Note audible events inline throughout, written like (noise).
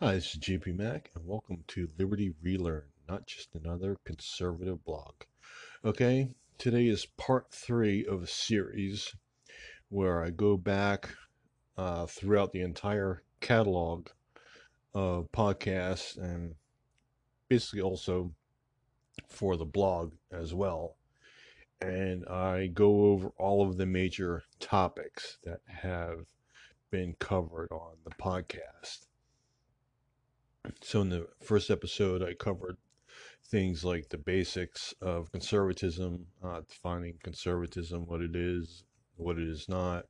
Hi, this is JP Mac, and welcome to Liberty Relearn, not just another conservative blog. Okay, today is part three of a series where I go back uh, throughout the entire catalog of podcasts and basically also for the blog as well. And I go over all of the major topics that have been covered on the podcast. So, in the first episode, I covered things like the basics of conservatism, uh, defining conservatism, what it is, what it is not.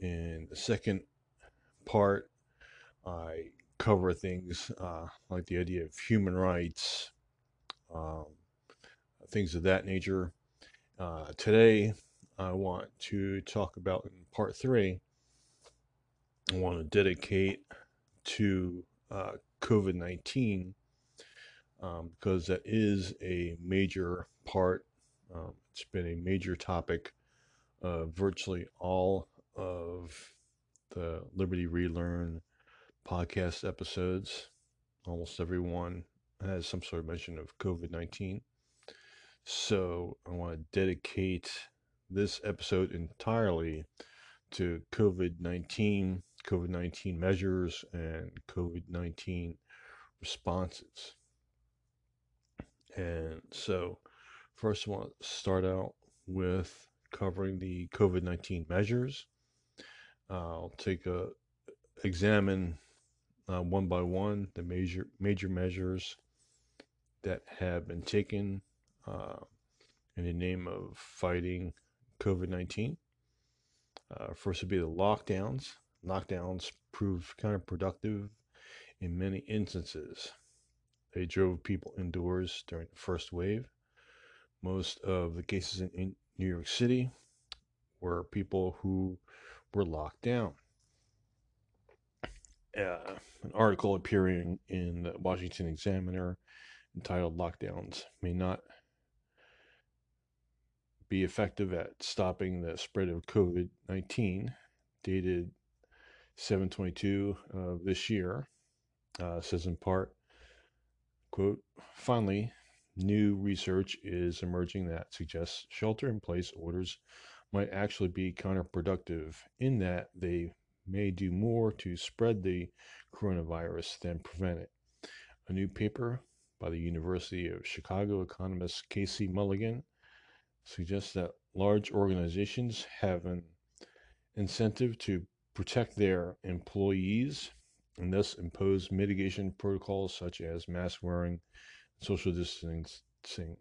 In the second part, I cover things uh, like the idea of human rights, um, things of that nature. Uh, today, I want to talk about in part three, I want to dedicate to uh, COVID 19 um, because that is a major part. Um, it's been a major topic of virtually all of the Liberty Relearn podcast episodes. Almost everyone has some sort of mention of COVID 19. So I want to dedicate this episode entirely to COVID 19 COVID 19 measures and COVID 19 responses. And so, first, I want to start out with covering the COVID 19 measures. I'll take a examine uh, one by one the major major measures that have been taken uh, in the name of fighting COVID 19. Uh, first would be the lockdowns. Lockdowns proved counterproductive in many instances. They drove people indoors during the first wave. Most of the cases in, in New York City were people who were locked down. Uh, an article appearing in the Washington Examiner entitled Lockdowns May Not Be Effective at Stopping the Spread of COVID 19, dated 722 of this year uh, says in part, quote, finally, new research is emerging that suggests shelter in place orders might actually be counterproductive in that they may do more to spread the coronavirus than prevent it. A new paper by the University of Chicago economist Casey Mulligan suggests that large organizations have an incentive to protect their employees and thus impose mitigation protocols such as mask wearing social distancing.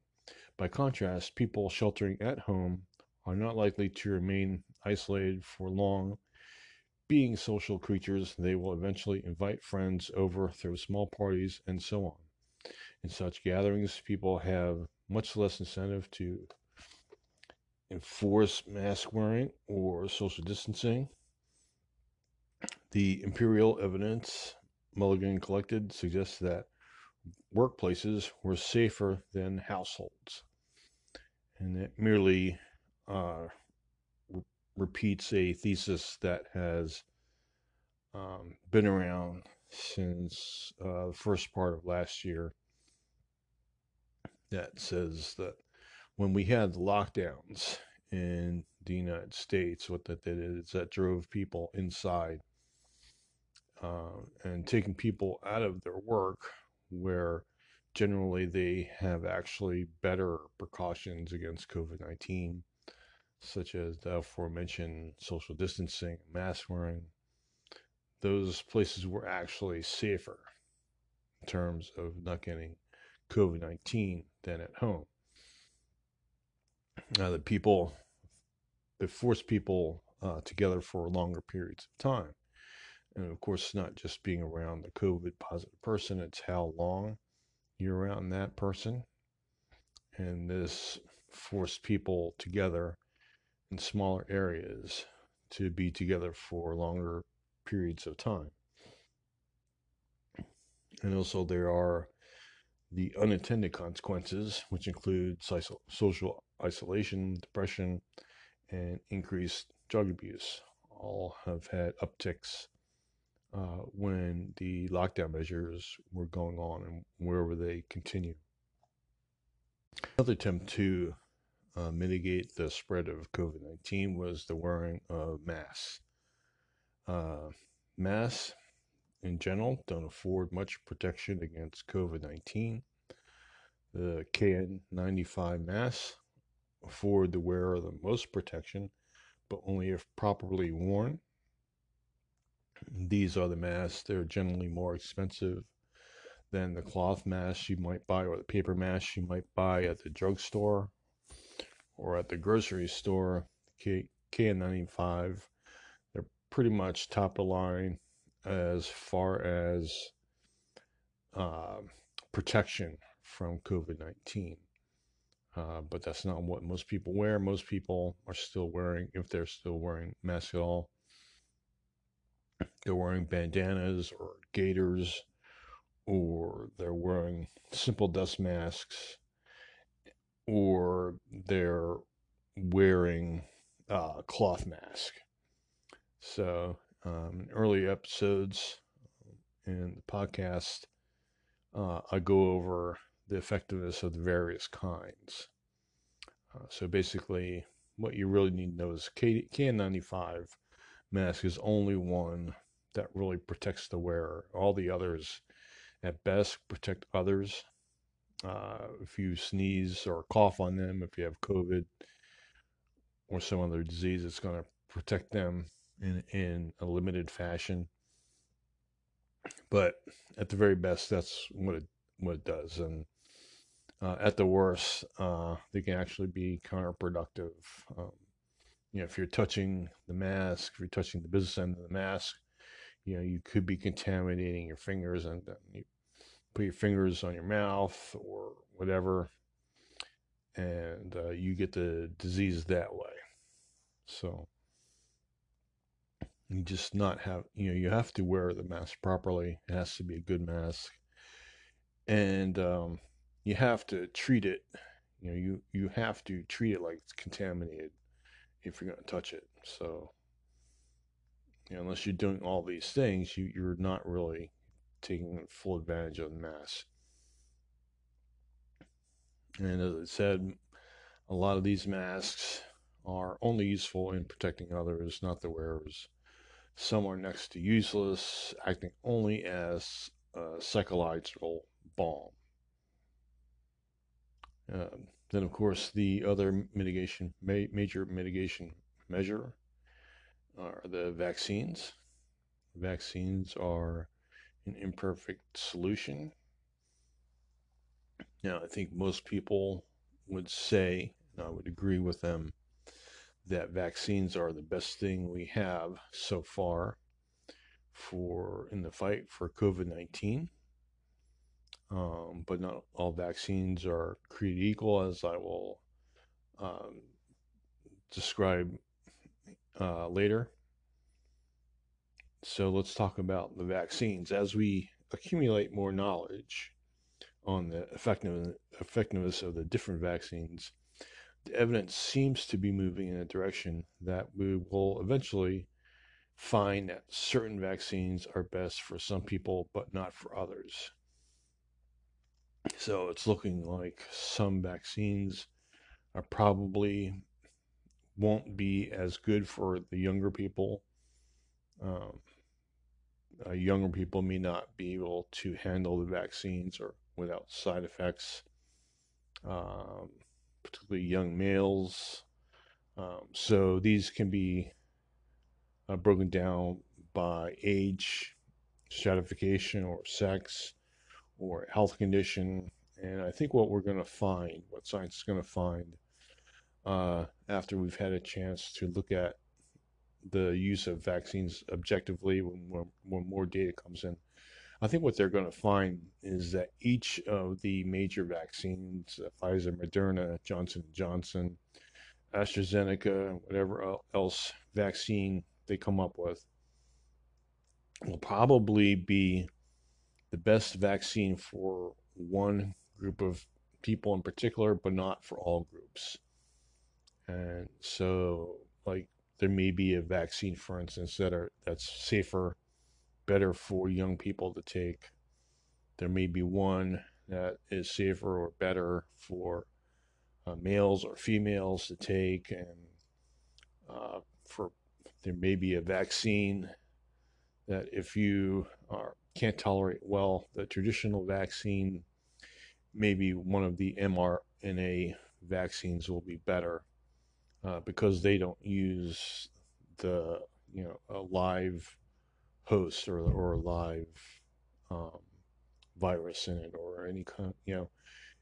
By contrast, people sheltering at home are not likely to remain isolated for long. Being social creatures, they will eventually invite friends over, throw small parties, and so on. In such gatherings, people have much less incentive to enforce mask wearing or social distancing the imperial evidence Mulligan collected suggests that workplaces were safer than households. And it merely uh, re- repeats a thesis that has um, been around since uh, the first part of last year that says that when we had the lockdowns in the United States, what that did is that drove people inside uh, and taking people out of their work where generally they have actually better precautions against COVID 19, such as the aforementioned social distancing, mask wearing. Those places were actually safer in terms of not getting COVID 19 than at home. Now, the people, it forced people uh, together for longer periods of time. And of course, not just being around the COVID positive person, it's how long you're around that person. And this forced people together in smaller areas to be together for longer periods of time. And also, there are the unintended consequences, which include social isolation, depression, and increased drug abuse. All have had upticks uh, when the lockdown measures were going on and wherever they continue. Another attempt to uh, mitigate the spread of COVID 19 was the wearing of masks. Uh, masks in general don't afford much protection against COVID 19. The KN95 masks afford the wearer the most protection, but only if properly worn. These are the masks. They're generally more expensive than the cloth masks you might buy or the paper masks you might buy at the drugstore or at the grocery store. K- KN95, they're pretty much top of line as far as uh, protection from COVID 19. Uh, but that's not what most people wear. Most people are still wearing, if they're still wearing masks at all, they're wearing bandanas or gaiters, or they're wearing simple dust masks, or they're wearing uh, cloth mask. So, um, early episodes in the podcast, uh, I go over the effectiveness of the various kinds. Uh, so basically, what you really need to know is K- KN95 mask is only one that really protects the wearer. All the others, at best, protect others. Uh, if you sneeze or cough on them, if you have COVID or some other disease, it's going to protect them in, in a limited fashion. But at the very best, that's what it what it does. And uh, at the worst, uh, they can actually be counterproductive. Um, you know, if you're touching the mask, if you're touching the business end of the mask, you know, you could be contaminating your fingers and you put your fingers on your mouth or whatever, and uh, you get the disease that way. So you just not have, you know, you have to wear the mask properly. It has to be a good mask. And, um, you have to treat it you know you you have to treat it like it's contaminated if you're going to touch it. So you know, unless you're doing all these things you you're not really taking full advantage of the mass. And as i said a lot of these masks are only useful in protecting others not the wearers. Some are next to useless acting only as a psychological balm then, of course, the other mitigation, ma- major mitigation measure are the vaccines. Vaccines are an imperfect solution. Now, I think most people would say, and I would agree with them, that vaccines are the best thing we have so far for in the fight for COVID 19 um, but not all vaccines are created equal, as I will um, describe uh, later. So let's talk about the vaccines. As we accumulate more knowledge on the effectiveness of the different vaccines, the evidence seems to be moving in a direction that we will eventually find that certain vaccines are best for some people, but not for others. So it's looking like some vaccines are probably won't be as good for the younger people. Um, uh, younger people may not be able to handle the vaccines or without side effects, um, particularly young males. Um, so these can be uh, broken down by age, stratification, or sex or health condition. And I think what we're going to find, what science is going to find uh, after we've had a chance to look at the use of vaccines objectively when, when more data comes in, I think what they're going to find is that each of the major vaccines, uh, Pfizer, Moderna, Johnson and Johnson, AstraZeneca, whatever else vaccine they come up with, will probably be the best vaccine for one group of people in particular, but not for all groups. And so, like, there may be a vaccine, for instance, that are that's safer better for young people to take. There may be one that is safer or better for uh, males or females to take, and uh, for there may be a vaccine that if you are, can't tolerate well the traditional vaccine, maybe one of the mRNA vaccines will be better uh, because they don't use the you know a live host or or a live um, virus in it or any kind you know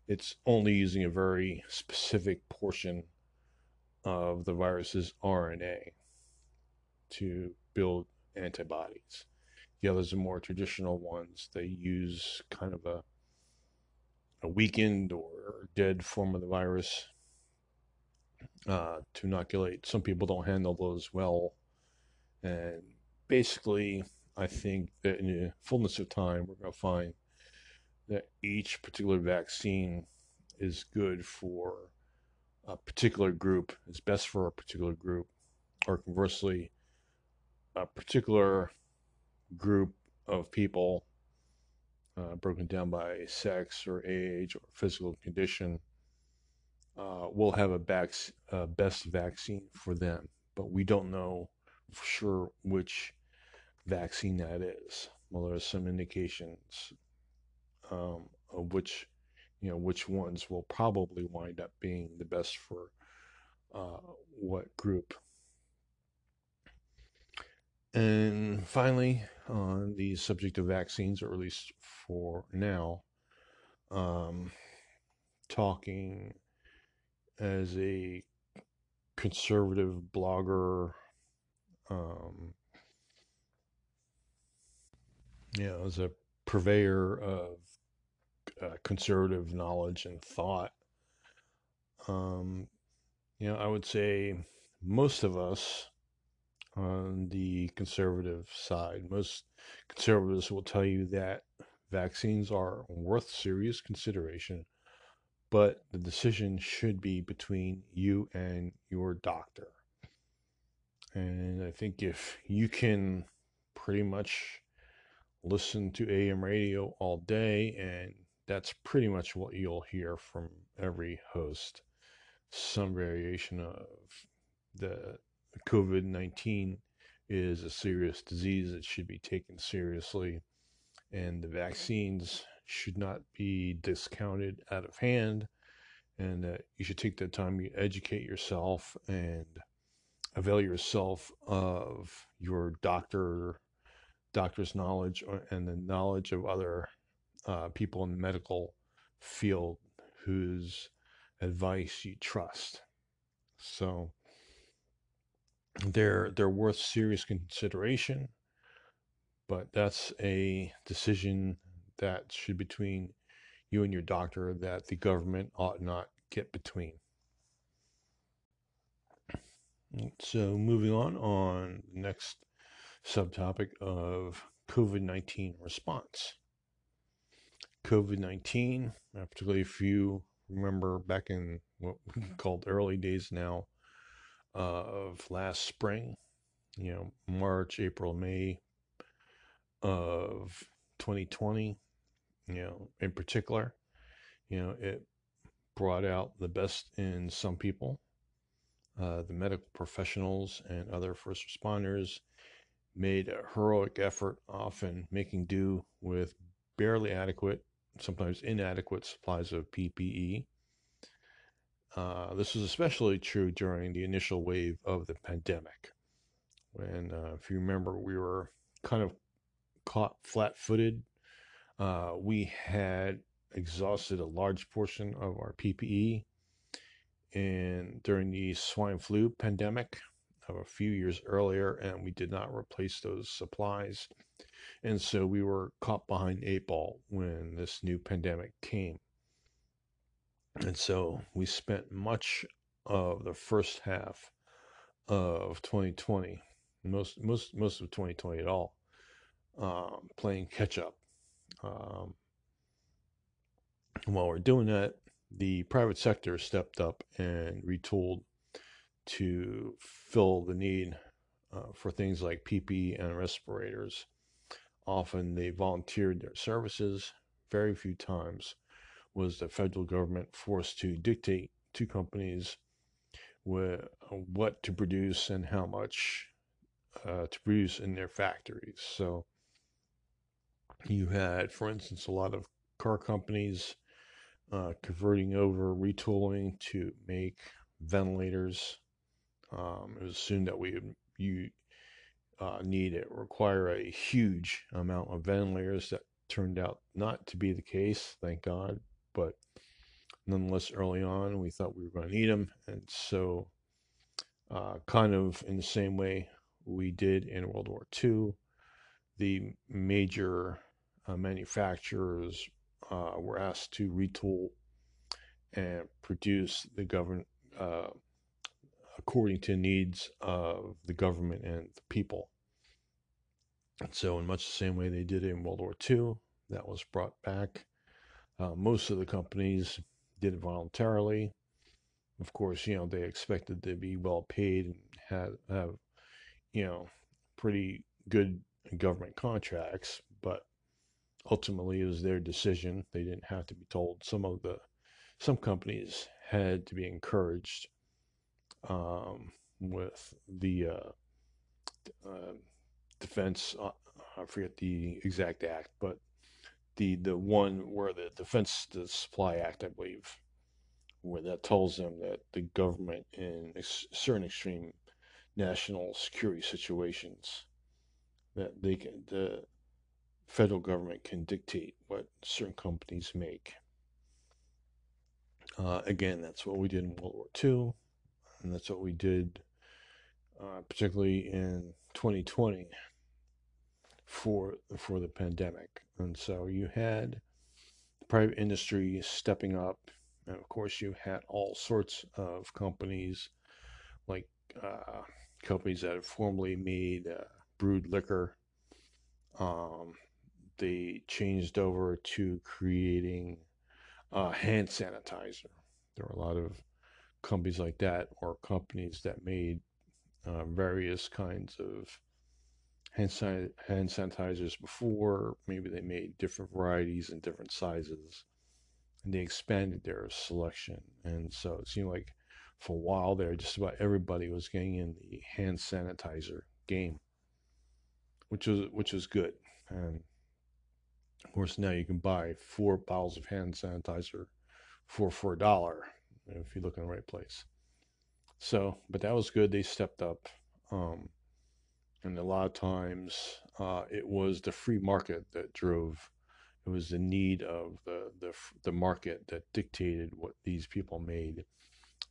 it's only using a very specific portion of the virus's RNA to build antibodies. The others are more traditional ones. They use kind of a a weakened or dead form of the virus uh, to inoculate. Some people don't handle those well, and basically, I think that in the fullness of time, we're going to find that each particular vaccine is good for a particular group, is best for a particular group, or conversely, a particular group of people uh, broken down by sex or age or physical condition uh, will have a back, uh, best vaccine for them. But we don't know for sure which vaccine that is. Well, there are some indications um, of which you know which ones will probably wind up being the best for uh, what group. And finally, on the subject of vaccines, or at least for now, um, talking as a conservative blogger, um, you know, as a purveyor of uh, conservative knowledge and thought. Um, you know, I would say most of us on the conservative side, most conservatives will tell you that vaccines are worth serious consideration, but the decision should be between you and your doctor. And I think if you can pretty much listen to AM radio all day and that's pretty much what you'll hear from every host. Some variation of the COVID 19 is a serious disease that should be taken seriously, and the vaccines should not be discounted out of hand. And that you should take the time to educate yourself and avail yourself of your doctor doctor's knowledge and the knowledge of other uh, people in the medical field whose advice you trust. So they're they're worth serious consideration, but that's a decision that should be between you and your doctor that the government ought not get between. So moving on on the next subtopic of COVID-19 response. COVID 19, uh, particularly if you remember back in what we (laughs) called early days now uh, of last spring, you know, March, April, May of 2020, you know, in particular, you know, it brought out the best in some people. Uh, the medical professionals and other first responders made a heroic effort, often making do with barely adequate sometimes inadequate supplies of PPE. Uh, this was especially true during the initial wave of the pandemic, when, uh, if you remember, we were kind of caught flat footed. Uh, we had exhausted a large portion of our PPE and during the swine flu pandemic of a few years earlier, and we did not replace those supplies. And so we were caught behind eight ball when this new pandemic came. And so we spent much of the first half of 2020, most most most of 2020 at all, um, playing catch up. Um, while we're doing that, the private sector stepped up and retooled to fill the need uh, for things like PPE and respirators often they volunteered their services. Very few times was the federal government forced to dictate to companies wh- what to produce and how much uh, to produce in their factories. So you had, for instance, a lot of car companies uh, converting over, retooling to make ventilators. Um, it was assumed that we would you uh, need it require a huge amount of ventilators. That turned out not to be the case, thank God. Nonetheless, early on, we thought we were going to need them, and so uh, kind of in the same way we did in World War II, the major uh, manufacturers uh, were asked to retool and produce the government uh, according to needs of the government and the people. And so, in much the same way they did in World War II, that was brought back. Uh, most of the companies did it voluntarily. Of course, you know they expected to be well paid and had have, you know, pretty good government contracts, but ultimately it was their decision. They didn't have to be told. Some of the some companies had to be encouraged um, with the uh, uh, defense. Uh, I forget the exact act, but the the one where the Defense the Supply Act, I believe, where that tells them that the government in ex- certain extreme national security situations that they can the federal government can dictate what certain companies make. Uh, again, that's what we did in World War II, and that's what we did, uh, particularly in 2020 for for the pandemic. And so you had private industry stepping up, and of course you had all sorts of companies, like uh, companies that had formerly made uh, brewed liquor. Um, they changed over to creating uh, hand sanitizer. There were a lot of companies like that, or companies that made uh, various kinds of hand, hand sanitizers before. Maybe they made different varieties and different sizes, and they expanded their selection. And so it seemed like for a while there, just about everybody was getting in the hand sanitizer game, which was which was good. And of course, now you can buy four bottles of hand sanitizer for for a dollar if you look in the right place. So, but that was good. They stepped up. Um, and a lot of times uh, it was the free market that drove it was the need of the, the the market that dictated what these people made.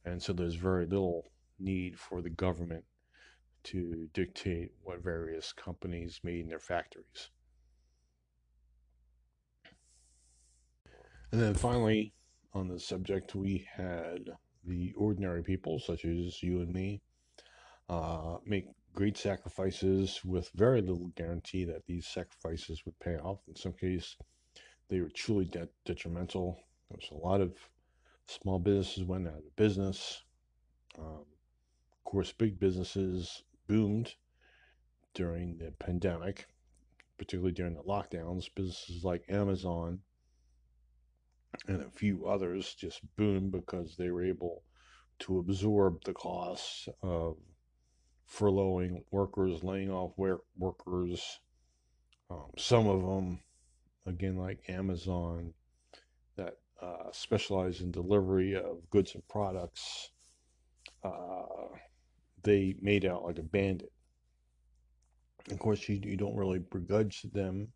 And so there's very little need for the government to dictate what various companies made in their factories. And then finally on the subject we had the ordinary people such as you and me uh, make great sacrifices with very little guarantee that these sacrifices would pay off. In some cases, they were truly de- detrimental. There's a lot of small businesses went out of business. Um, of course, big businesses boomed during the pandemic, particularly during the lockdowns. Businesses like Amazon and a few others just boomed because they were able to absorb the costs of furloughing workers, laying off workers. Um, some of them, again, like Amazon, that uh, specialize in delivery of goods and products, uh, they made out like a bandit. Of course, you, you don't really begrudge them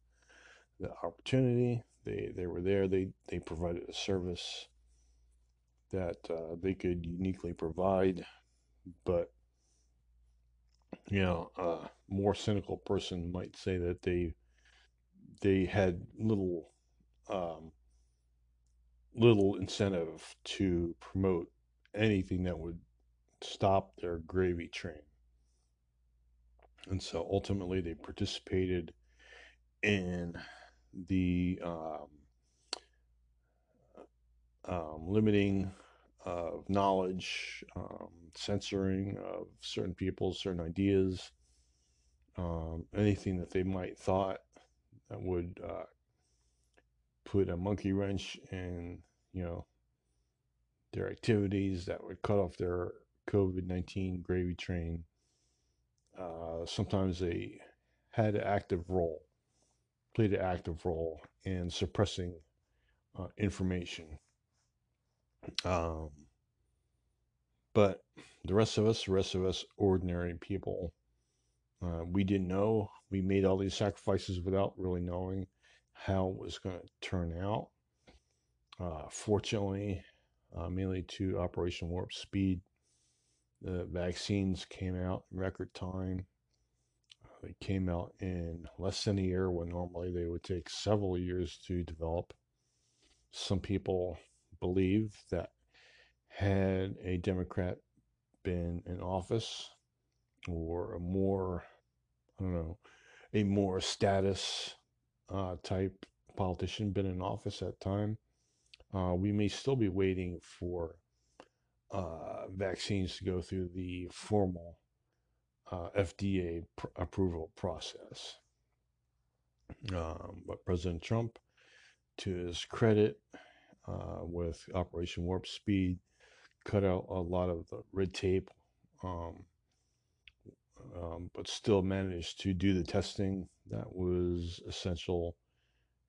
the opportunity. They they were there. They they provided a service that uh, they could uniquely provide, but you know, a more cynical person might say that they they had little um, little incentive to promote anything that would stop their gravy train. And so ultimately they participated in the um, um, limiting of knowledge, um, censoring of certain people, certain ideas, um, anything that they might thought that would uh, put a monkey wrench in, you know, their activities that would cut off their COVID 19 gravy train. Uh, sometimes they had an active role, played an active role in suppressing uh, information. Um, but the rest of us, the rest of us ordinary people, uh, we didn't know. We made all these sacrifices without really knowing how it was going to turn out. Uh, fortunately, uh, mainly to Operation Warp Speed, the vaccines came out in record time. Uh, they came out in less than a year when normally they would take several years to develop. Some people believe that had a Democrat been in office or a more, I don't know, a more status uh, type politician been in office at time, uh, we may still be waiting for uh, vaccines to go through the formal uh, FDA pr- approval process. Um, but President Trump, to his credit, uh, with Operation Warp Speed, cut out a lot of the red tape, um, um, but still managed to do the testing that was essential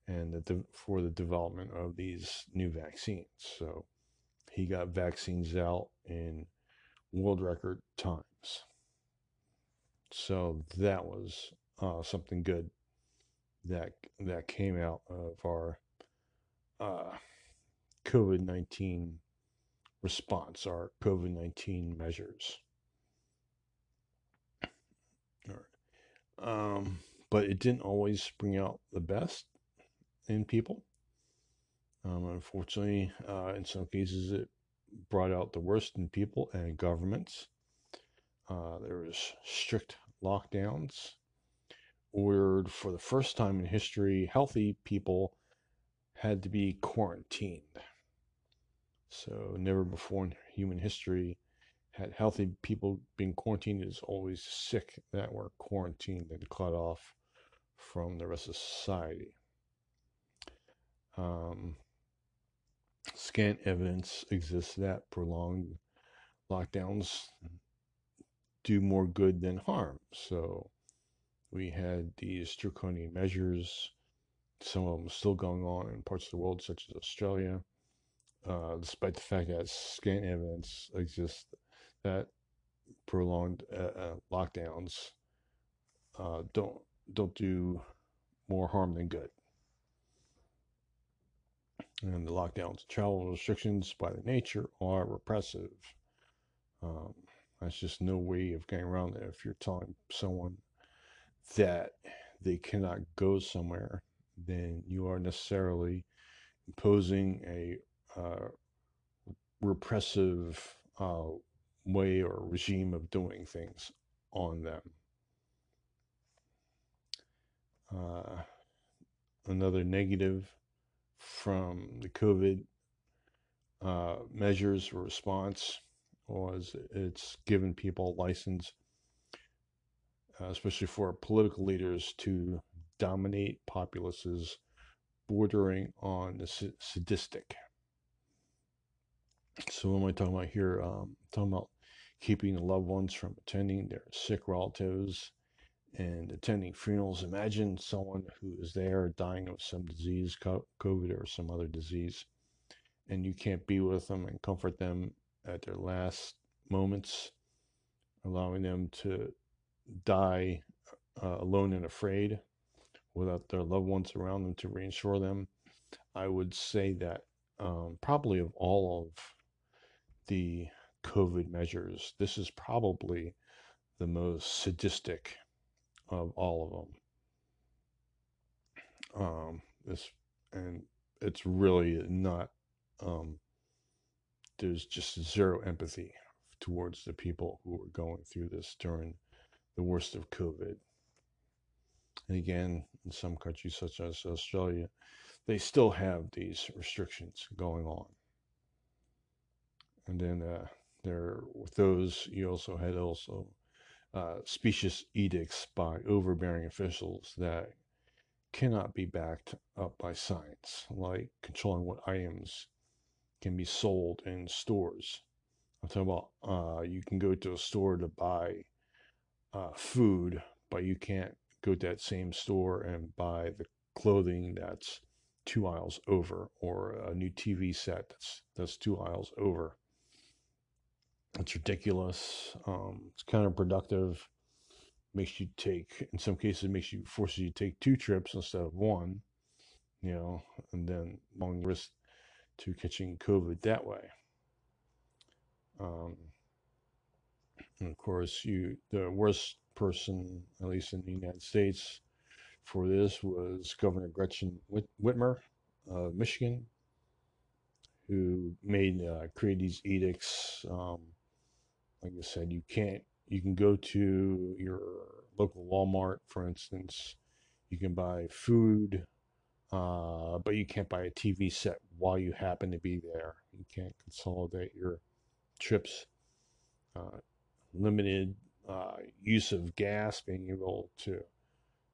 and the for the development of these new vaccines. So he got vaccines out in world record times. So that was uh, something good that that came out of our uh, COVID nineteen response, our COVID nineteen measures. All right. Um, but it didn't always bring out the best in people. Um, unfortunately, uh, in some cases, it brought out the worst in people and governments. Uh, there was strict lockdowns, where for the first time in history, healthy people had to be quarantined. So never before in human history had healthy people being quarantined. Is always sick that were quarantined and cut off from the rest of society. Um, scant evidence exists that prolonged lockdowns do more good than harm. So we had these draconian measures, some of them still going on in parts of the world, such as Australia, uh, despite the fact that scant evidence exists that prolonged uh, uh, lockdowns uh, don't don't do more harm than good and the lockdowns, travel restrictions by the nature are repressive. Um, that's just no way of getting around it. If you're telling someone that they cannot go somewhere, then you are necessarily imposing a repressive uh, way or regime of doing things on them. Uh, another negative from the COVID uh, measures response was it's given people license, uh, especially for political leaders, to dominate populaces bordering on the sadistic. So, what am I talking about here? Um, talking about keeping loved ones from attending their sick relatives and attending funerals. Imagine someone who is there dying of some disease, COVID or some other disease, and you can't be with them and comfort them at their last moments, allowing them to die uh, alone and afraid without their loved ones around them to reassure them. I would say that um, probably of all of the COVID measures, this is probably the most sadistic of all of them. Um, this and it's really not. Um, there's just zero empathy towards the people who are going through this during the worst of COVID. And again, in some countries such as Australia, they still have these restrictions going on. And then uh, there, with those, you also had also uh, specious edicts by overbearing officials that cannot be backed up by science, like controlling what items can be sold in stores. I'm talking about uh, you can go to a store to buy uh, food, but you can't go to that same store and buy the clothing that's two aisles over, or a new TV set that's that's two aisles over. It's ridiculous. Um, it's counterproductive. Makes you take, in some cases, makes you forces you to take two trips instead of one. You know, and then long risk to catching COVID that way. Um, and of course, you the worst person, at least in the United States, for this was Governor Gretchen Whit- Whitmer of Michigan, who made uh, create these edicts. Um, like I said, you can't. You can go to your local Walmart, for instance. You can buy food, uh, but you can't buy a TV set while you happen to be there. You can't consolidate your trips. Uh, limited uh, use of gas, being able to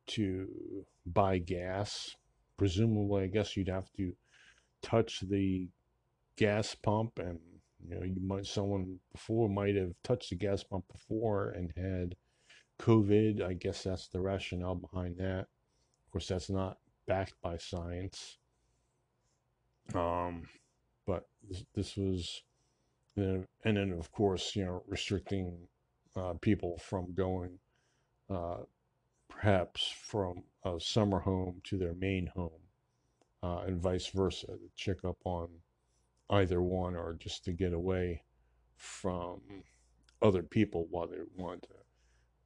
to buy gas. Presumably, I guess you'd have to touch the gas pump, and you know, you might someone before might have touched the gas pump before and had COVID. I guess that's the rationale behind that. Of course, that's not backed by science. Um, but this, this was, and then of course, you know, restricting uh, people from going, uh, perhaps from a summer home to their main home, uh, and vice versa, to check up on either one or just to get away from other people while they want to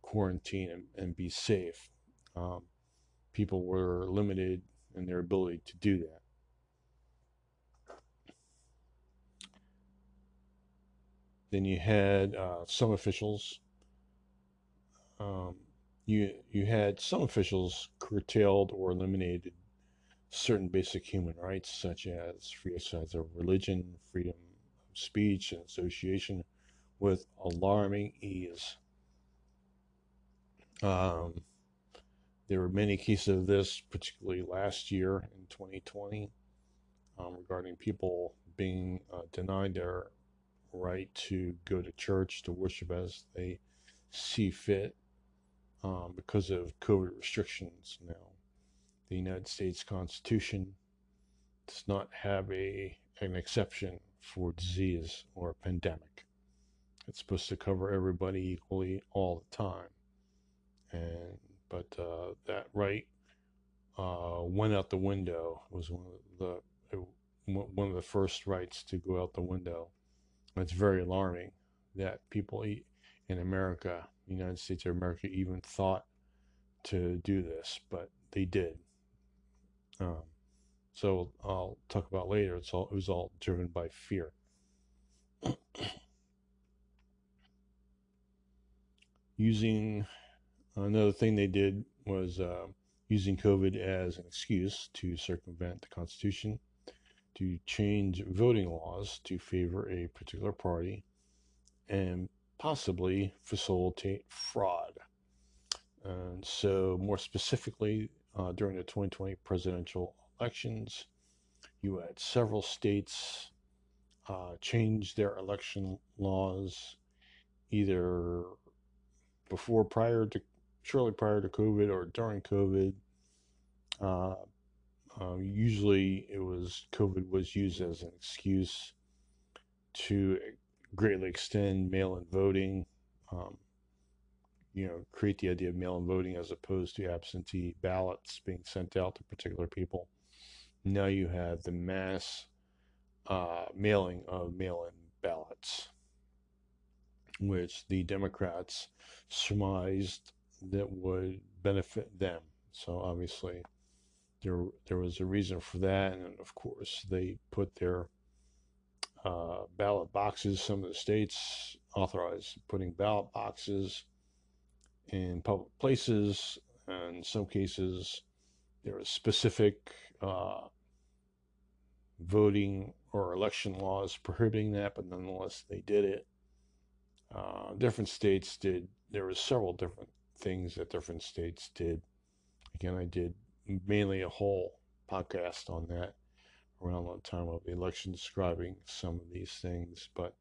quarantine and, and be safe. Um, people were limited in their ability to do that. Then you had uh, some officials. Um, you you had some officials curtailed or eliminated certain basic human rights, such as free exercise of religion, freedom of speech, and association, with alarming ease. Um, there were many cases of this, particularly last year in 2020, um, regarding people being uh, denied their right to go to church to worship as they see fit um, because of COVID restrictions. Now, the United States Constitution does not have a an exception for disease or pandemic. It's supposed to cover everybody equally all the time, and but uh, that right uh, went out the window. It was one of the one of the first rights to go out the window. It's very alarming that people in America, United States of America, even thought to do this, but they did. Um, so I'll talk about later. It's all it was all driven by fear. (clears throat) Using Another thing they did was uh, using COVID as an excuse to circumvent the Constitution, to change voting laws to favor a particular party, and possibly facilitate fraud. And so, more specifically, uh, during the 2020 presidential elections, you had several states uh, change their election laws either before, prior to shortly prior to COVID or during COVID. Uh, uh, usually, it was COVID was used as an excuse to greatly extend mail-in voting. Um, you know, create the idea of mail-in voting as opposed to absentee ballots being sent out to particular people. Now you have the mass uh, mailing of mail-in ballots, which the Democrats surmised that would benefit them. So obviously, there there was a reason for that, and of course, they put their uh, ballot boxes. Some of the states authorized putting ballot boxes in public places. And in some cases, there was specific uh, voting or election laws prohibiting that, but nonetheless, they did it. Uh, different states did. There were several different things that different states did. Again, I did mainly a whole podcast on that around the time of the election, describing some of these things. But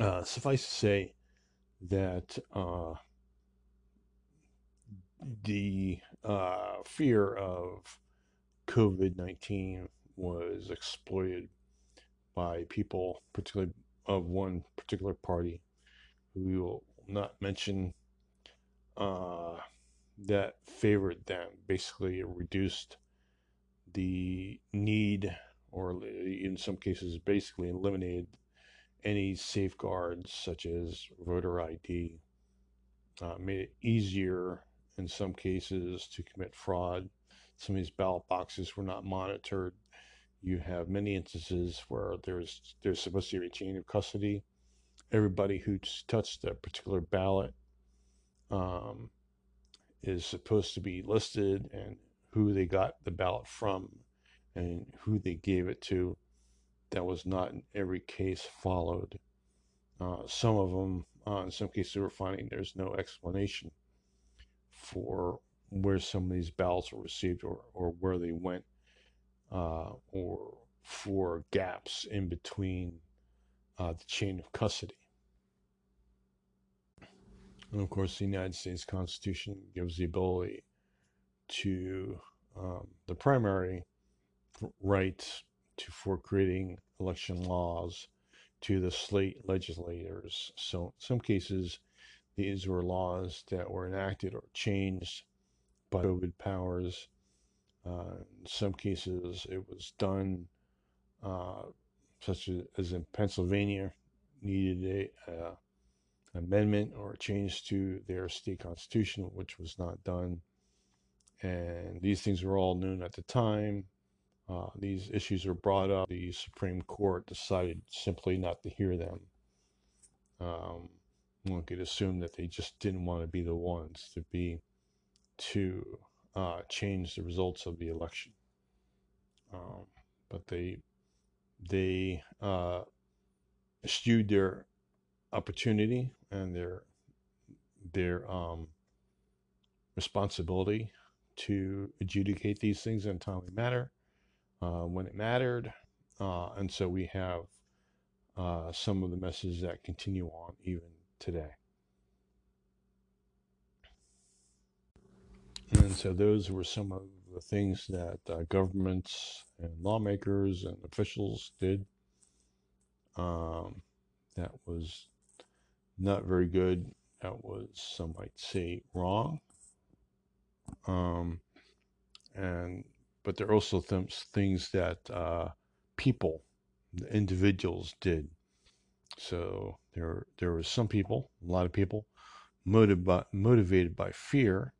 uh, suffice to say that uh, the uh, fear of COVID 19 was exploited by people, particularly of one particular party, who we will not mention, uh, that favored them, basically reduced the need, or in some cases, basically eliminated any safeguards such as voter ID, uh, made it easier in some cases to commit fraud. Some of these ballot boxes were not monitored. You have many instances where there's there's supposed to be a chain of custody. Everybody who's touched a particular ballot um, is supposed to be listed and who they got the ballot from and who they gave it to. That was not in every case followed. Uh, some of them, uh, in some cases, we're finding there's no explanation for where some of these ballots were received or, or where they went, uh, or for gaps in between uh, the chain of custody. And of course, the United States Constitution gives the ability to um, the primary right to for creating election laws to the state legislators. So, in some cases, these were laws that were enacted or changed by COVID powers. Uh, in some cases, it was done, uh, such as, in Pennsylvania, needed a uh, amendment or a change to their state constitution, which was not done. And these things were all known at the time. Uh, these issues were brought up. The Supreme Court decided simply not to hear them. Um, one could assume that they just didn't want to be the ones to be to uh, change the results of the election. Um, but they they uh, eschewed their opportunity and their their um, responsibility to adjudicate these things in a timely manner uh, when it mattered, uh, and so we have uh, some of the messages that continue on even today. And so those were some of the things that uh, governments and lawmakers and officials did. Um, that was not very good. That was, some might say, wrong. Um, and but there are also th- things that uh, people, individuals, did so there, there were some people, a lot of people, motivated by, motivated by fear,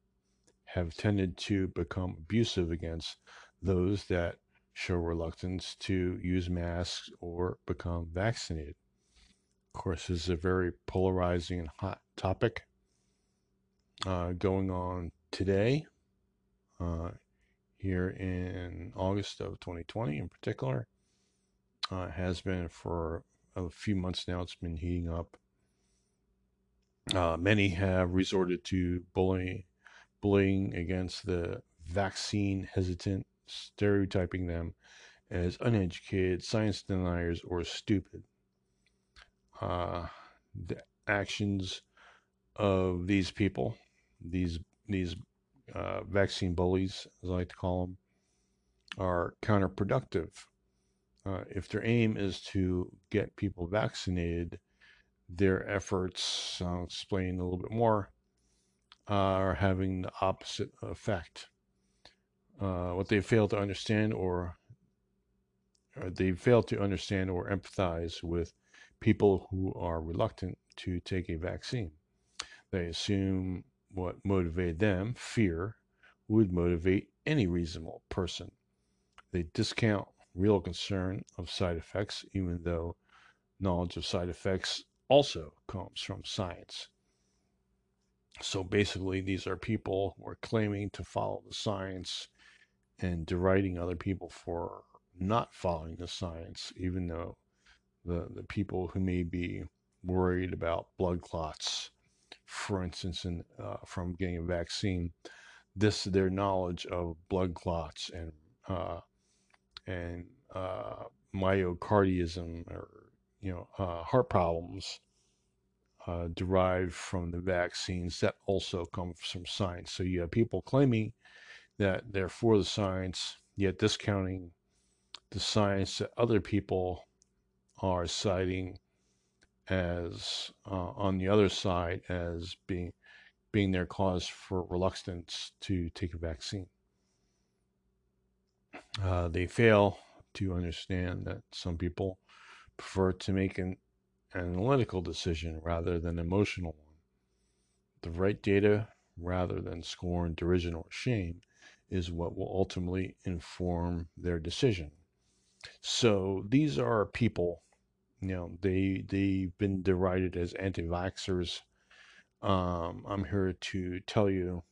have tended to become abusive against those that show reluctance to use masks or become vaccinated. Of course, this is a very polarizing and hot topic uh, going on today, uh, here in August of 2020 in particular. Uh, has been for a few months now. It's been heating up. Uh, many have resorted to bullying, bullying against the vaccine hesitant, stereotyping them as uneducated, science deniers, or stupid. Uh, the actions of these people, these these uh, vaccine bullies, as I like to call them, are counterproductive uh, if their aim is to get people vaccinated, their efforts, I'll explain a little bit more, uh, are having the opposite effect. Uh, what they fail to understand or, or they fail to understand or empathize with people who are reluctant to take a vaccine. They assume what motivated them, fear, would motivate any reasonable person. They discount real concern of side effects, even though knowledge of side effects also comes from science. So basically, these are people who are claiming to follow the science and deriding other people for not following the science, even though the, the people who may be worried about blood clots, for instance, in, uh, from getting a vaccine, this their knowledge of blood clots and uh, and uh, or you know uh, heart problems uh, derived from the vaccines that also come from science. So you have people claiming that they're for the science, yet discounting the science that other people are citing as uh, on the other side as being being their cause for reluctance to take a vaccine. Uh, they fail to understand that some people prefer to make an analytical decision rather than emotional one. The right data rather than scorn, derision, or shame is what will ultimately inform their decision. So these are people, you know, they they've been derided as anti-vaxxers. Um, I'm here to tell you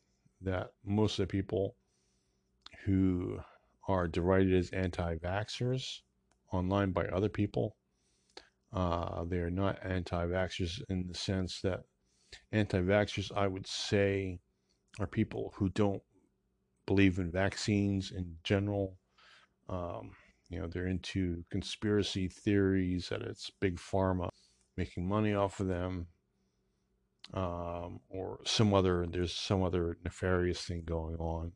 that most of the people who are derided as anti-vaxxers online by other people uh, they are not anti vaxxers in the sense that anti vaxxers, I would say, are people who don't believe in vaccines in general. Um, you know, they're into conspiracy theories that it's big pharma making money off of them, um, or some other, there's some other nefarious thing going on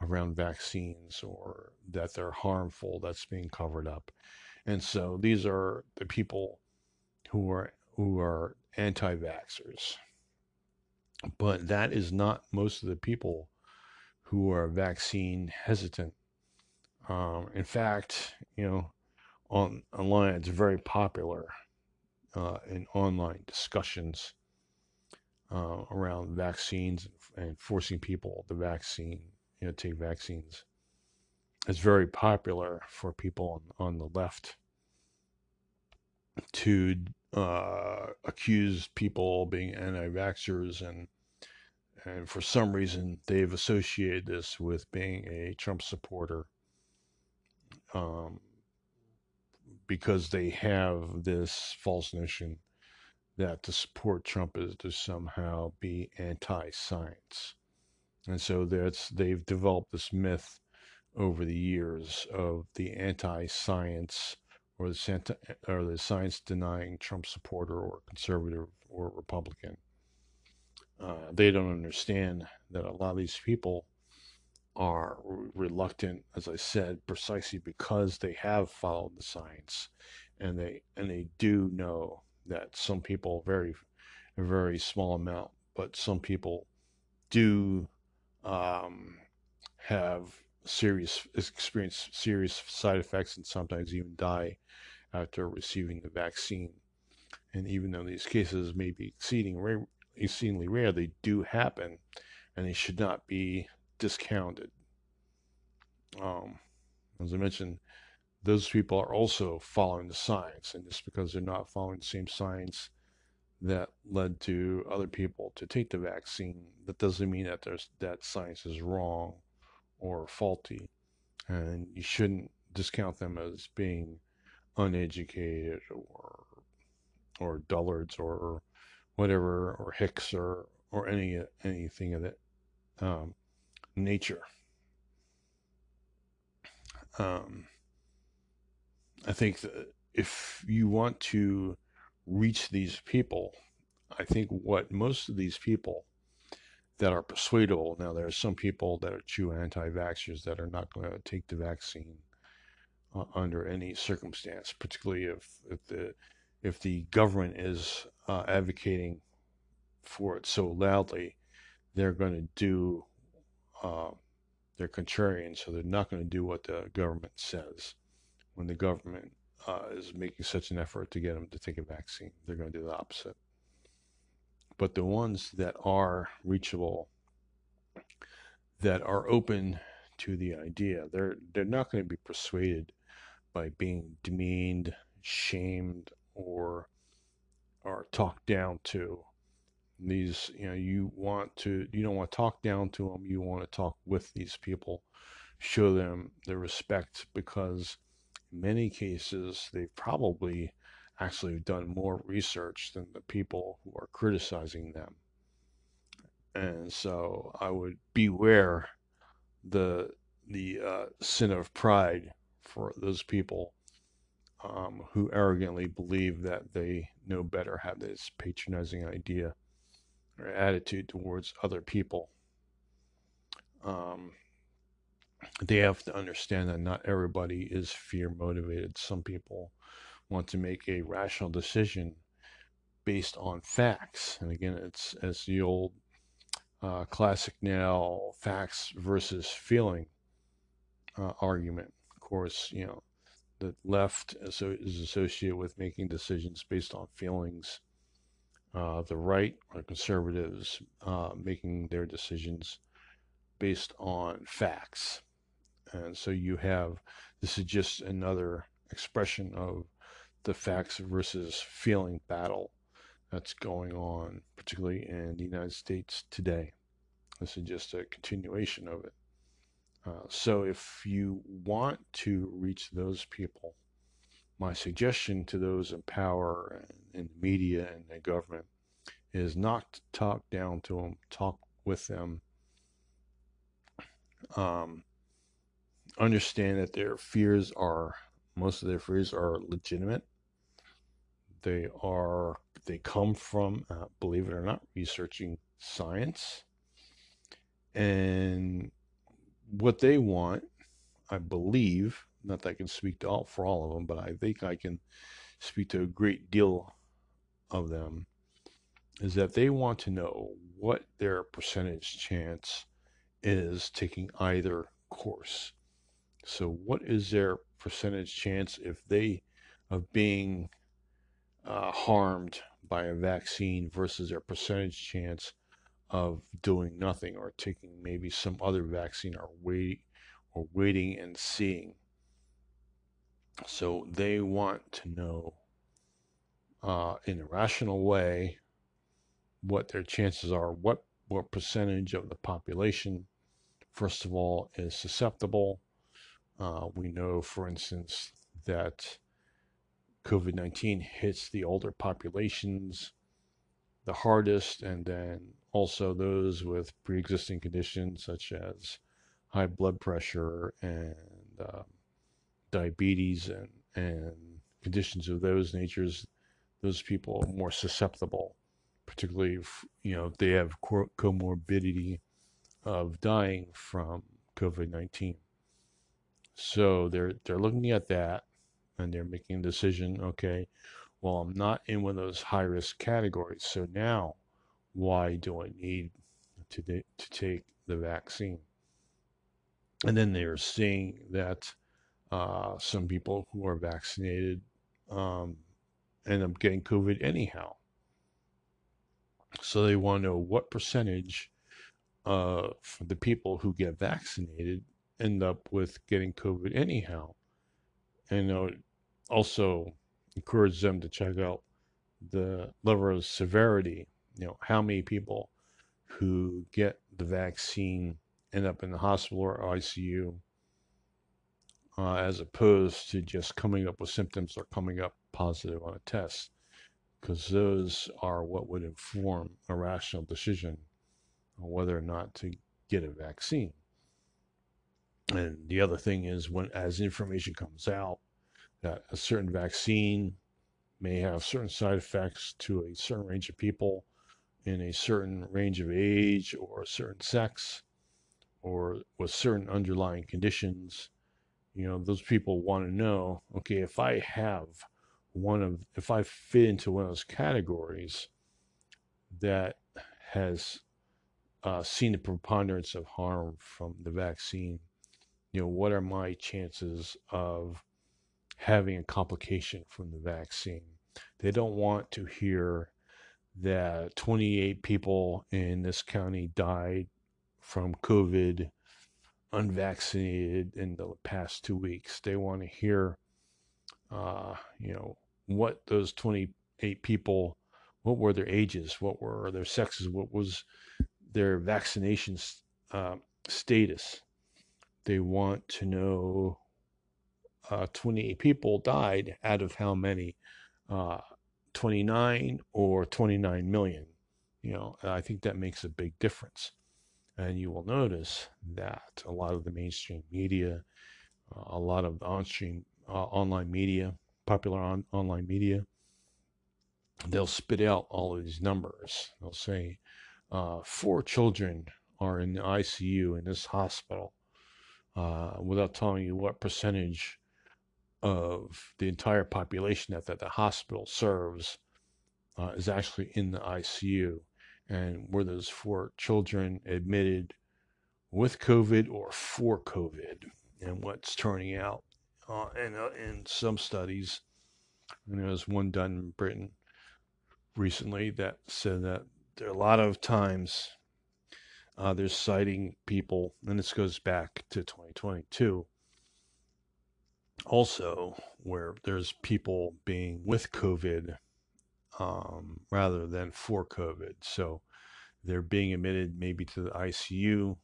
around vaccines or that they're harmful that's being covered up. And so these are the people who are who are anti-vaxxers. But that is not most of the people who are vaccine hesitant. Um, in fact, you know, on online it's very popular uh, in online discussions uh, around vaccines and forcing people the vaccine, you know, take vaccines. It's very popular for people on, on the left to uh, accuse people being anti-vaxxers and and for some reason they've associated this with being a Trump supporter um, because they have this false notion that to support Trump is to somehow be anti-science. And so that's they've developed this myth over the years of the anti-science or the, Santa, or the science denying Trump supporter or conservative or Republican. Uh, they don't understand that a lot of these people are reluctant, as I said, precisely because they have followed the science, and they and they do know that some people very, a very small amount, but some people do um, have serious experience serious side effects and sometimes even die after receiving the vaccine. And even though these cases may be exceeding rare, exceedingly rare, they do happen, and they should not be discounted. Um, as I mentioned, those people are also following the science, and just because they're not following the same science that led to other people to take the vaccine, that doesn't mean that there's that science is wrong or faulty, and you shouldn't discount them as being uneducated or or dullards or whatever or hicks or or any anything of that um, nature. Um, I think that if you want to reach these people, I think what most of these people that are persuadable. Now, there are some people that are true anti-vaxxers that are not going to take the vaccine uh, under any circumstance, particularly if, if the if the government is uh, advocating for it so loudly, they're going to do. Uh, they're contrarian, so they're not going to do what the government says. When the government uh, is making such an effort to get them to take a vaccine, they're going to do the opposite. But the ones that are reachable, that are open to the idea, they're they're not going to be persuaded by being demeaned, shamed, or or talked down to. These, you know, you want to, you don't want to talk down to them. You want to talk with these people, show them the respect because in many cases they've probably actually done more research than the people who are criticizing them. and so I would beware the the uh, sin of pride for those people um, who arrogantly believe that they know better, have this patronizing idea or attitude towards other people. Um, they have to understand that not everybody is fear motivated. Some people want to make a rational decision based on facts. And again, it's as the old uh, classic now facts versus feeling uh, argument. Of course, you know, the left is associated with making decisions based on feelings. Uh, the right or conservatives uh, making their decisions based on facts. And so you have this is just another expression of the facts versus feeling battle that's going on, particularly in the United States today. This is just a continuation of it. Uh, so if you want to reach those people, my suggestion to those in power and in the media and the government is not to talk down to them, talk with them. Um, understand that their fears are most of their fears are legitimate. They are they come from, uh, believe it or not, researching science, and what they want, I believe, not that I can speak to all for all of them, but I think I can speak to a great deal of them, is that they want to know what their percentage chance is taking either course. So, what is their percentage chance if they of being uh, harmed by a vaccine versus their percentage chance of doing nothing or taking maybe some other vaccine or wait or waiting and seeing. So they want to know uh, in a rational way what their chances are, what what percentage of the population, first of all, is susceptible. Uh, we know, for instance, that COVID 19 hits the older populations the hardest, and then also those with pre existing conditions such as high blood pressure and uh, diabetes and, and conditions of those natures. Those people are more susceptible, particularly if you know they have comorbidity of dying from COVID 19. So they're they're looking at that and they're making a decision, okay, well, I'm not in one of those high risk categories. So now why do I need to to take the vaccine? And then they're seeing that uh, some people who are vaccinated um, end up getting COVID anyhow. So they want to know what percentage of the people who get vaccinated end up with getting COVID anyhow. And uh, also encourage them to check out the level of severity. You know, how many people who get the vaccine end up in the hospital or ICU, uh, as opposed to just coming up with symptoms or coming up positive on a test, because those are what would inform a rational decision on whether or not to get a vaccine. And the other thing is when as information comes out that a certain vaccine may have certain side effects to a certain range of people in a certain range of age or a certain sex or with certain underlying conditions, you know, those people want to know, okay, if I have one of if I fit into one of those categories that has uh, seen the preponderance of harm from the vaccine you know, what are my chances of having a complication from the vaccine? They don't want to hear that 28 people in this county died from COVID unvaccinated in the past two weeks. They want to hear, uh, you know, what those 28 people, what were their ages, what were their sexes, what was their vaccination uh, status they want to know uh, 28 people died out of how many? Uh, 29 or 29 million. You know, I think that makes a big difference. And you will notice that a lot of the mainstream media, uh, a lot of the on-stream uh, online media, popular on, online media, they'll spit out all of these numbers. They'll say uh, four children are in the ICU in this hospital uh, without telling you what percentage of the entire population that, that the hospital serves uh, is actually in the ICU. And were those four children admitted with COVID or for COVID? And what's turning out uh, in, uh, in some studies, and there was one done in Britain recently that said that there are a lot of times uh, they're citing people, and this goes back to 2022, also where there's people being with COVID um, rather than for COVID. So they're being admitted maybe to the ICU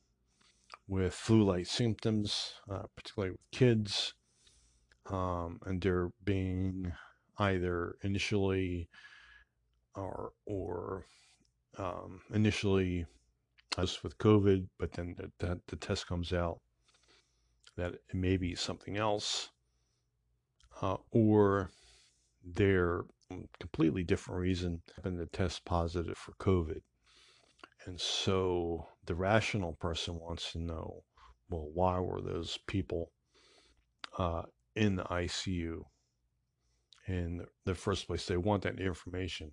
with flu-like symptoms, uh, particularly with kids, um, and they're being either initially or or um, initially as with COVID, but then the, the, the, test comes out that it may be something else, uh, or they're completely different reason happened to test positive for COVID. And so the rational person wants to know, well, why were those people uh, in the ICU in the first place? They want that information.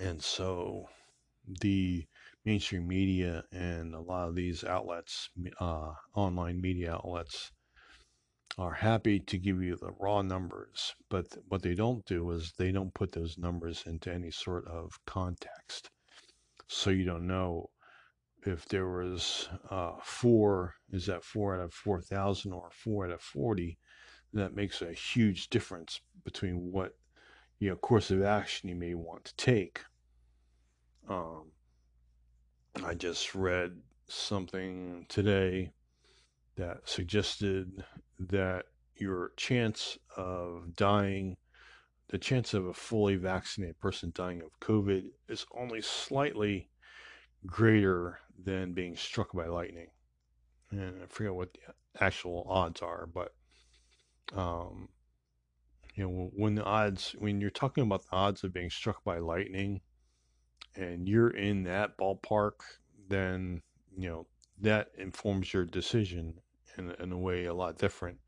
And so the mainstream media and a lot of these outlets, uh, online media outlets, are happy to give you the raw numbers, but what they don't do is they don't put those numbers into any sort of context. So you don't know if there was uh, four, is that four out of 4,000 or four out of 40? That makes a huge difference between what you know course of action you may want to take. Um, I just read something today that suggested that your chance of dying, the chance of a fully vaccinated person dying of COVID is only slightly greater than being struck by lightning. And I forget what the actual odds are, but um, you know, when the odds, when you're talking about the odds of being struck by lightning, and you're in that ballpark, then you know that informs your decision in, in a way a lot different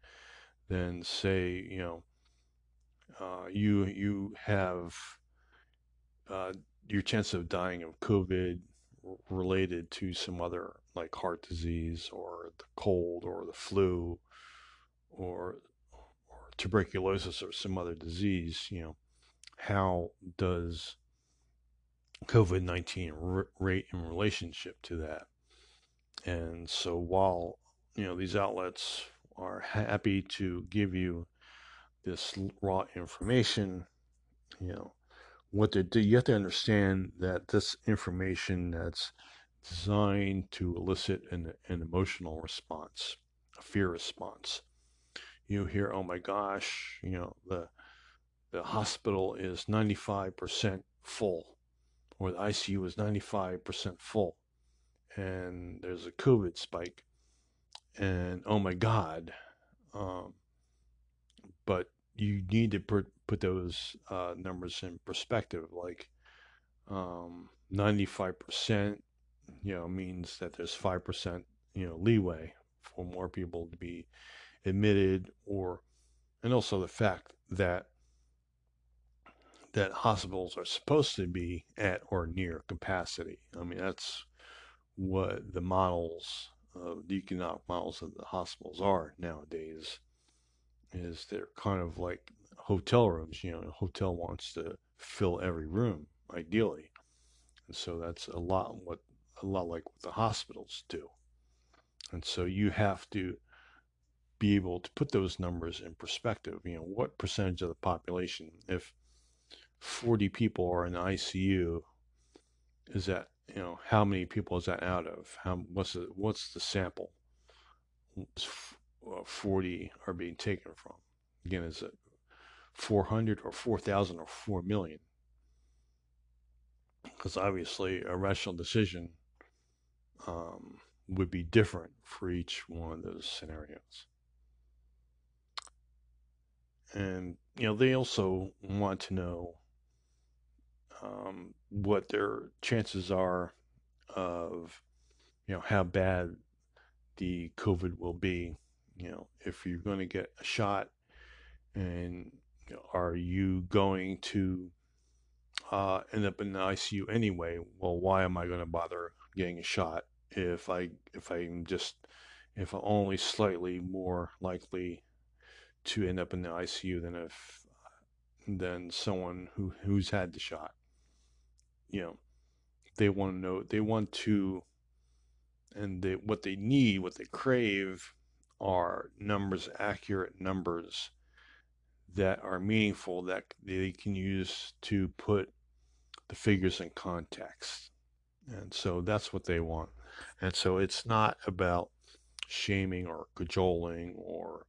than say you know uh, you you have uh, your chance of dying of COVID related to some other like heart disease or the cold or the flu or or tuberculosis or some other disease you know how does COVID 19 rate in relationship to that. And so while, you know, these outlets are happy to give you this raw information, you know, what they do, you have to understand that this information that's designed to elicit an, an emotional response, a fear response. You hear, oh my gosh, you know, the the hospital is 95% full or the ICU is 95% full and there's a COVID spike. And oh my God. Um, but you need to put, put those uh, numbers in perspective. Like um, 95%, you know, means that there's 5%, you know, leeway for more people to be admitted or, and also the fact that that hospitals are supposed to be at or near capacity. I mean, that's what the models, of the economic models of the hospitals are nowadays. Is they're kind of like hotel rooms. You know, a hotel wants to fill every room, ideally, and so that's a lot what a lot like what the hospitals do. And so you have to be able to put those numbers in perspective. You know, what percentage of the population, if 40 people are in the ICU, is that, you know, how many people is that out of? How, what's the, what's the sample? Uh, 40 are being taken from. Again, is it 400 or 4,000 or 4 million? because obviously a rational decision um, would be different for each one of those scenarios. And, you know, they also want to know um, what their chances are of, you know, how bad the COVID will be. You know, if you're going to get a shot, and are you going to uh, end up in the ICU anyway? Well, why am I going to bother getting a shot if I if I'm just if I'm only slightly more likely to end up in the ICU than if than someone who who's had the shot? You know, they want to know. They want to and they, what they need, what they crave, are numbers, accurate numbers that are meaningful that they can use to put the figures in context. And so that's what they want. And so it's not about shaming or cajoling or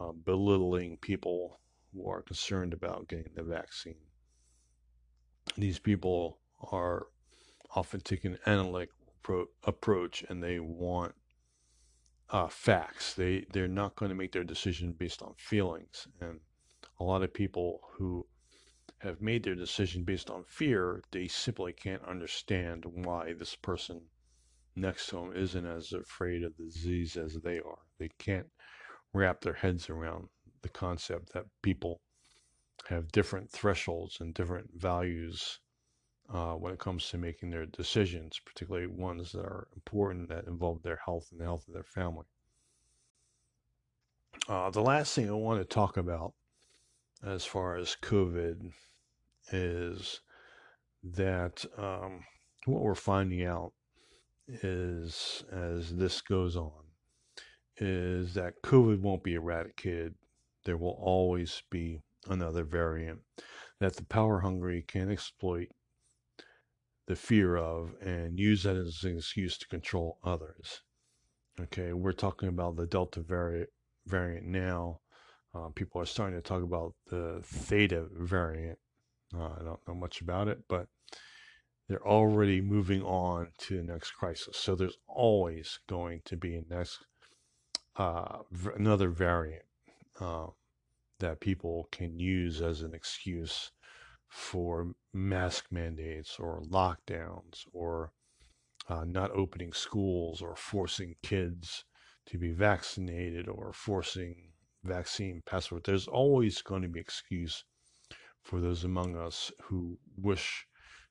uh, belittling people who are concerned about getting the vaccine. These people are often taking an analytic approach and they want uh, facts. They they're not going to make their decision based on feelings. And a lot of people who have made their decision based on fear, they simply can't understand why this person next to them isn't as afraid of the disease as they are. They can't wrap their heads around the concept that people have different thresholds and different values uh, when it comes to making their decisions, particularly ones that are important that involve their health and the health of their family. Uh, the last thing I want to talk about as far as COVID is that um, what we're finding out is as this goes on is that COVID won't be eradicated. There will always be another variant that the power hungry can exploit the fear of and use that as an excuse to control others. Okay, we're talking about the Delta variant variant now. Uh, people are starting to talk about the Theta variant. Uh, I don't know much about it, but they're already moving on to the next crisis. So there's always going to be a next uh, another variant uh, that people can use as an excuse for mask mandates or lockdowns or uh, not opening schools or forcing kids to be vaccinated or forcing vaccine passport. There's always going to be excuse for those among us who wish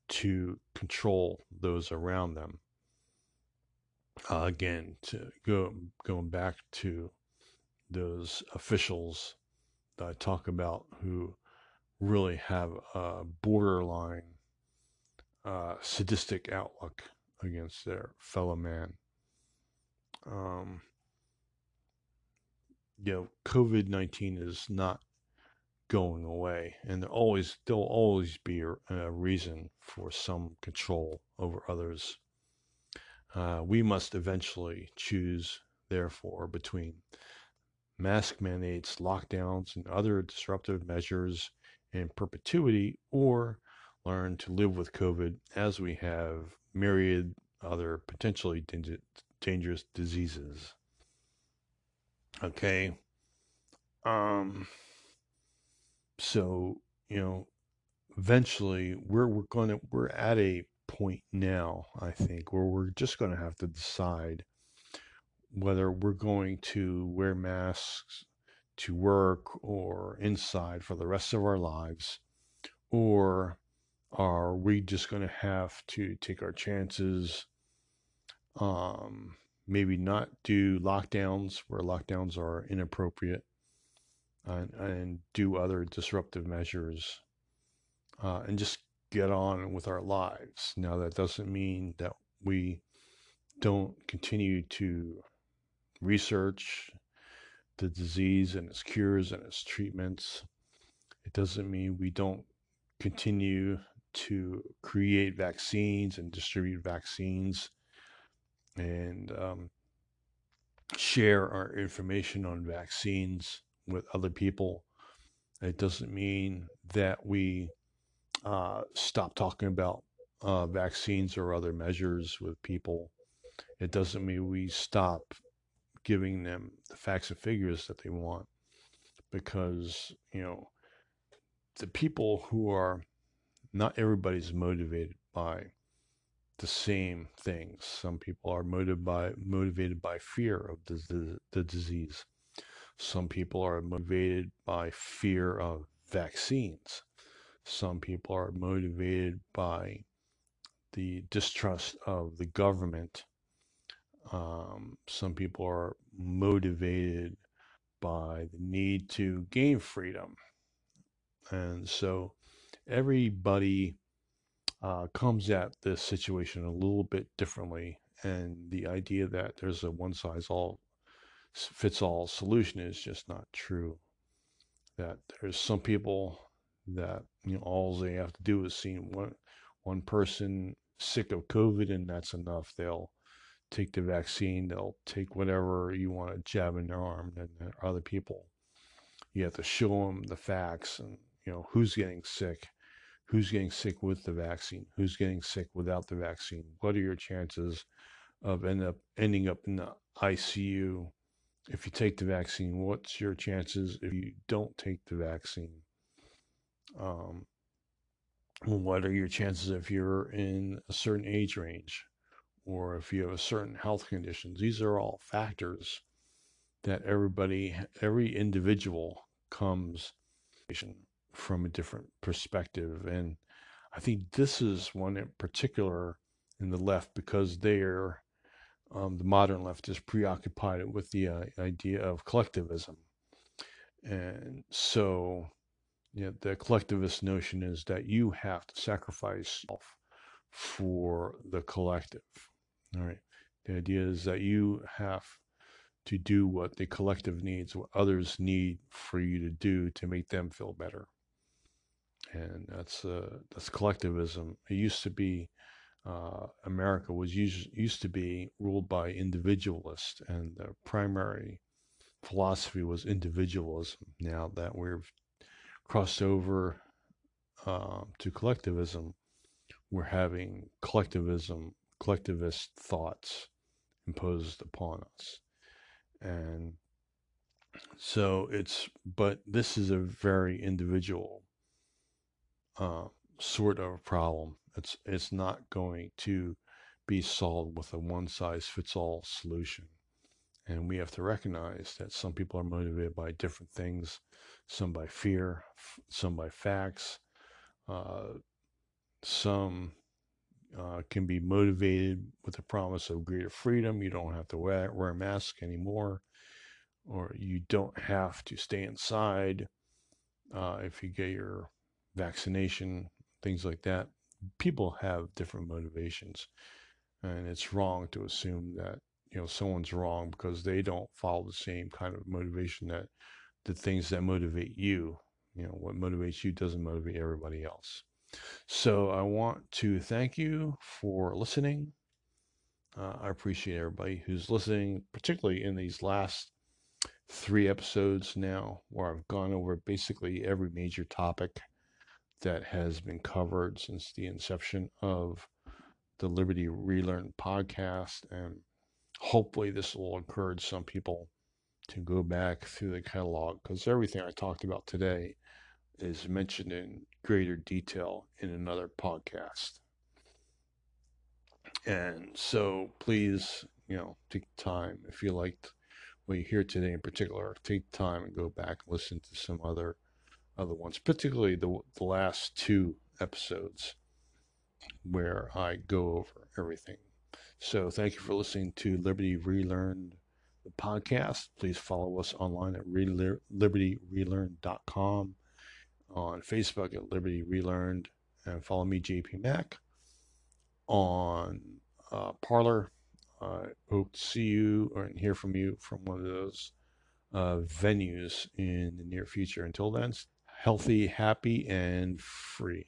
to control those around them. Uh, again, to go going back to those officials that I talk about who really have a borderline uh, sadistic outlook against their fellow man. Um, you know, COVID 19 is not going away, and there always there'll always be a, a reason for some control over others. Uh, we must eventually choose, therefore, between mask mandates, lockdowns, and other disruptive measures in perpetuity or learn to live with COVID as we have myriad other potentially dangerous diseases. Okay. Um so, you know, eventually we're we're going to we're at a point now, I think, where we're just going to have to decide whether we're going to wear masks to work or inside for the rest of our lives? Or are we just going to have to take our chances? Um, maybe not do lockdowns where lockdowns are inappropriate and, and do other disruptive measures uh, and just get on with our lives. Now, that doesn't mean that we don't continue to research the disease and its cures and its treatments. It doesn't mean we don't continue to create vaccines and distribute vaccines and um, share our information on vaccines with other people. It doesn't mean that we uh, stop talking about uh, vaccines or other measures with people, it doesn't mean we stop giving them the facts and figures that they want because, you know, the people who are not everybody's motivated by the same things. Some people are motivated by motivated by fear of the, the, the disease. Some people are motivated by fear of vaccines. Some people are motivated by the distrust of the government. Um, some people are motivated by the need to gain freedom. And so everybody uh, comes at this situation a little bit differently. And the idea that there's a one size all fits all solution is just not true. That there's some people that you know all they have to do is see one one person sick of COVID and that's enough. They'll take the vaccine. They'll take whatever you want to jab in their arm. And other people, you have to show them the facts and you know who's getting sick who's getting sick with the vaccine, who's getting sick without the vaccine, what are your chances of end up ending up in the ICU if you take the vaccine? What's your chances if you don't take the vaccine? Um, what are your chances if you're in a certain age range or if you have a certain health conditions? These are all factors that everybody, every individual comes from a different perspective. And I think this is one in particular in the left because they're um, the modern left is preoccupied with the uh, idea of collectivism. And so you know, the collectivist notion is that you have to sacrifice yourself for the collective. All right. The idea is that you have to do what the collective needs, what others need for you to do to make them feel better and that's uh, that's collectivism. It used to be uh, America was used used to be ruled by individualists, and the primary philosophy was individualism. Now that we've crossed over uh, to collectivism, we're having collectivism, collectivist thoughts imposed upon us, and so it's but this is a very individual uh, sort of problem. It's it's not going to be solved with a one size fits all solution. And we have to recognize that some people are motivated by different things, some by fear, some by facts, uh, some uh, can be motivated with the promise of greater freedom. You don't have to wear, wear a mask anymore, or you don't have to stay inside uh, if you get your vaccination, things like that. People have different motivations, and it's wrong to assume that you know someone's wrong because they don't follow the same kind of motivation that the things that motivate you. You know what motivates you doesn't motivate everybody else. So I want to thank you for listening. Uh, I appreciate everybody who's listening, particularly in these last three episodes now, where I've gone over basically every major topic that has been covered since the inception of the Liberty Relearn podcast. And hopefully, this will encourage some people to go back through the catalog because everything I talked about today is mentioned in greater detail in another podcast. And so, please, you know, take time if you liked what you hear today in particular, take time and go back and listen to some other other ones, particularly the, the last two episodes where I go over everything. So thank you for listening to Liberty Relearned the podcast. Please follow us online at libertyrelearn.com, on Facebook at Liberty Relearned, and follow me, JP Mac, on uh, Parler. I hope to see you or hear from you from one of those uh, venues in the near future. Until then, healthy, happy, and free.